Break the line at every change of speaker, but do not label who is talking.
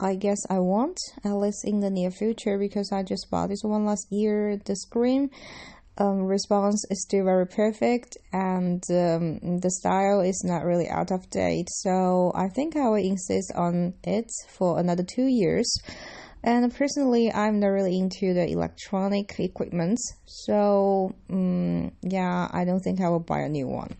I guess I won't, at least in the near future, because I just bought this one last year. The screen um, response is still very perfect, and um, the style is not really out of date. So I think I will insist on it for another two years. And personally, I'm not really into the electronic equipment, so um, yeah, I don't think I will buy a new one.